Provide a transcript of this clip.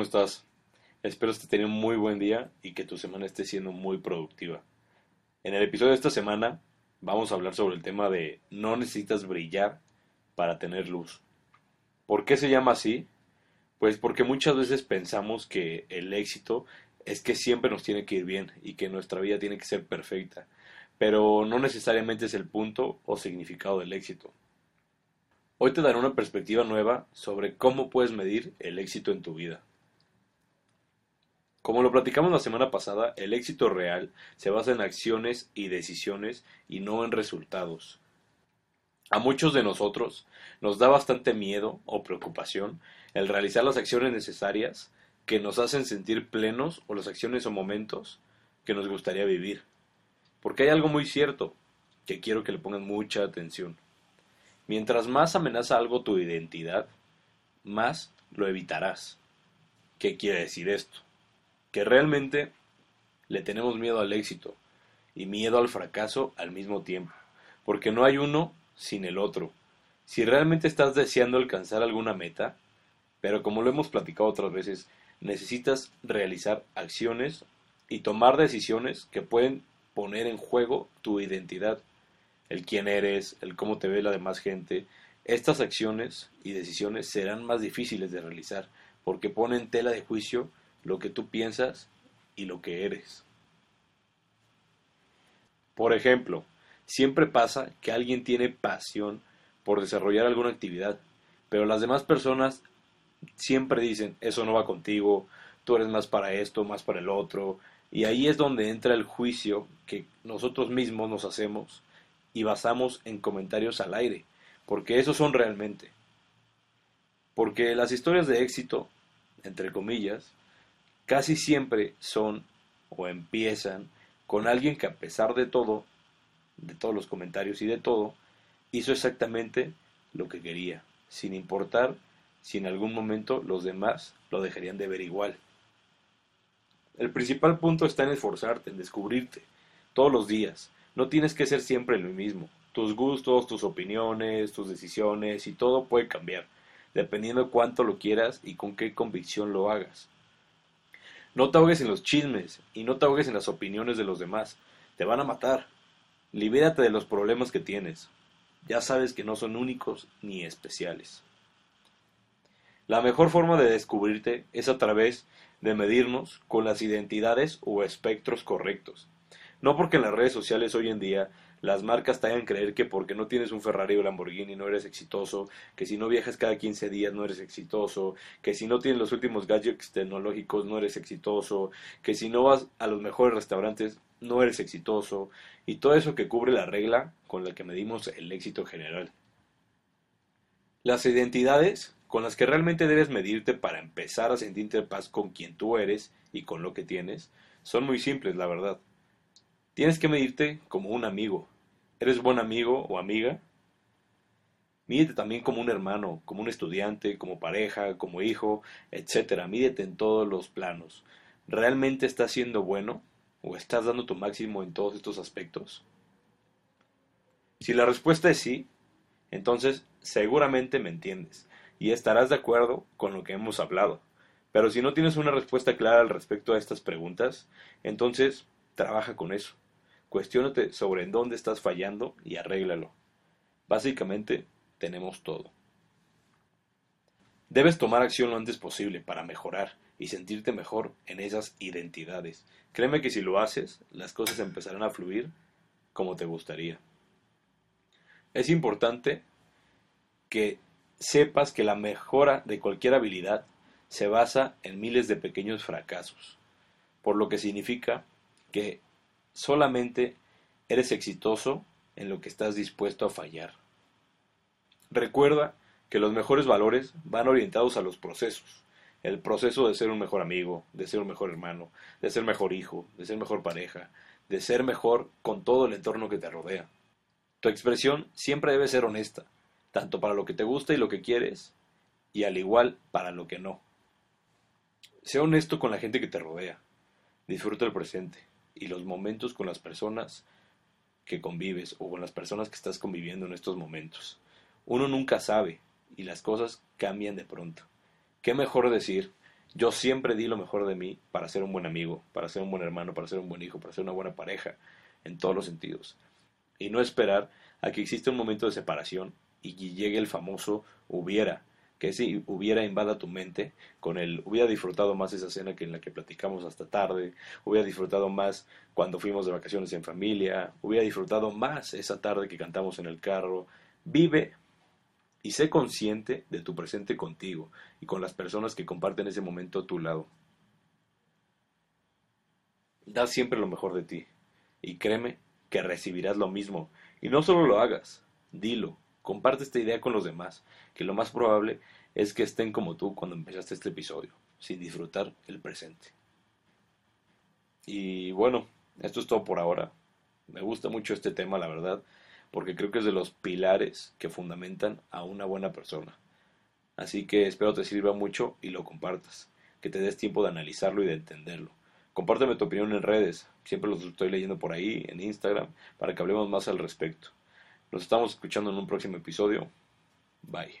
¿cómo estás? Espero que tengas un muy buen día y que tu semana esté siendo muy productiva. En el episodio de esta semana vamos a hablar sobre el tema de no necesitas brillar para tener luz. ¿Por qué se llama así? Pues porque muchas veces pensamos que el éxito es que siempre nos tiene que ir bien y que nuestra vida tiene que ser perfecta, pero no necesariamente es el punto o significado del éxito. Hoy te daré una perspectiva nueva sobre cómo puedes medir el éxito en tu vida. Como lo platicamos la semana pasada, el éxito real se basa en acciones y decisiones y no en resultados. A muchos de nosotros nos da bastante miedo o preocupación el realizar las acciones necesarias que nos hacen sentir plenos o las acciones o momentos que nos gustaría vivir. Porque hay algo muy cierto que quiero que le pongan mucha atención. Mientras más amenaza algo tu identidad, más lo evitarás. ¿Qué quiere decir esto? Que realmente le tenemos miedo al éxito y miedo al fracaso al mismo tiempo, porque no hay uno sin el otro. Si realmente estás deseando alcanzar alguna meta, pero como lo hemos platicado otras veces, necesitas realizar acciones y tomar decisiones que pueden poner en juego tu identidad el quién eres, el cómo te ve la demás gente, estas acciones y decisiones serán más difíciles de realizar porque ponen en tela de juicio lo que tú piensas y lo que eres. Por ejemplo, siempre pasa que alguien tiene pasión por desarrollar alguna actividad, pero las demás personas siempre dicen, eso no va contigo, tú eres más para esto, más para el otro, y ahí es donde entra el juicio que nosotros mismos nos hacemos y basamos en comentarios al aire, porque esos son realmente. Porque las historias de éxito, entre comillas, casi siempre son o empiezan con alguien que a pesar de todo, de todos los comentarios y de todo, hizo exactamente lo que quería, sin importar si en algún momento los demás lo dejarían de ver igual. El principal punto está en esforzarte, en descubrirte, todos los días, no tienes que ser siempre lo mismo. Tus gustos, tus opiniones, tus decisiones y todo puede cambiar, dependiendo de cuánto lo quieras y con qué convicción lo hagas. No te ahogues en los chismes y no te ahogues en las opiniones de los demás. Te van a matar. Libérate de los problemas que tienes. Ya sabes que no son únicos ni especiales. La mejor forma de descubrirte es a través de medirnos con las identidades o espectros correctos. No porque en las redes sociales hoy en día las marcas te hagan creer que porque no tienes un Ferrari o Lamborghini no eres exitoso, que si no viajas cada 15 días no eres exitoso, que si no tienes los últimos gadgets tecnológicos no eres exitoso, que si no vas a los mejores restaurantes no eres exitoso, y todo eso que cubre la regla con la que medimos el éxito general. Las identidades con las que realmente debes medirte para empezar a sentirte en paz con quien tú eres y con lo que tienes son muy simples, la verdad. Tienes que medirte como un amigo. ¿Eres buen amigo o amiga? Mídete también como un hermano, como un estudiante, como pareja, como hijo, etc. Mídete en todos los planos. ¿Realmente estás siendo bueno o estás dando tu máximo en todos estos aspectos? Si la respuesta es sí, entonces seguramente me entiendes y estarás de acuerdo con lo que hemos hablado. Pero si no tienes una respuesta clara al respecto a estas preguntas, entonces trabaja con eso. Cuestiónate sobre en dónde estás fallando y arréglalo. Básicamente, tenemos todo. Debes tomar acción lo antes posible para mejorar y sentirte mejor en esas identidades. Créeme que si lo haces, las cosas empezarán a fluir como te gustaría. Es importante que sepas que la mejora de cualquier habilidad se basa en miles de pequeños fracasos, por lo que significa que solamente eres exitoso en lo que estás dispuesto a fallar. Recuerda que los mejores valores van orientados a los procesos. El proceso de ser un mejor amigo, de ser un mejor hermano, de ser mejor hijo, de ser mejor pareja, de ser mejor con todo el entorno que te rodea. Tu expresión siempre debe ser honesta, tanto para lo que te gusta y lo que quieres, y al igual para lo que no. Sea honesto con la gente que te rodea. Disfruta el presente y los momentos con las personas que convives o con las personas que estás conviviendo en estos momentos. Uno nunca sabe y las cosas cambian de pronto. ¿Qué mejor decir? Yo siempre di lo mejor de mí para ser un buen amigo, para ser un buen hermano, para ser un buen hijo, para ser una buena pareja, en todos los sentidos. Y no esperar a que exista un momento de separación y llegue el famoso hubiera, que si hubiera invada tu mente con el hubiera disfrutado más esa cena que en la que platicamos hasta tarde, hubiera disfrutado más cuando fuimos de vacaciones en familia, hubiera disfrutado más esa tarde que cantamos en el carro. Vive y sé consciente de tu presente contigo y con las personas que comparten ese momento a tu lado. Da siempre lo mejor de ti y créeme que recibirás lo mismo. Y no solo lo hagas, dilo, comparte esta idea con los demás, que lo más probable es que estén como tú cuando empezaste este episodio, sin disfrutar el presente. Y bueno, esto es todo por ahora. Me gusta mucho este tema, la verdad porque creo que es de los pilares que fundamentan a una buena persona. Así que espero te sirva mucho y lo compartas, que te des tiempo de analizarlo y de entenderlo. Compárteme tu opinión en redes, siempre los estoy leyendo por ahí, en Instagram, para que hablemos más al respecto. Nos estamos escuchando en un próximo episodio. Bye.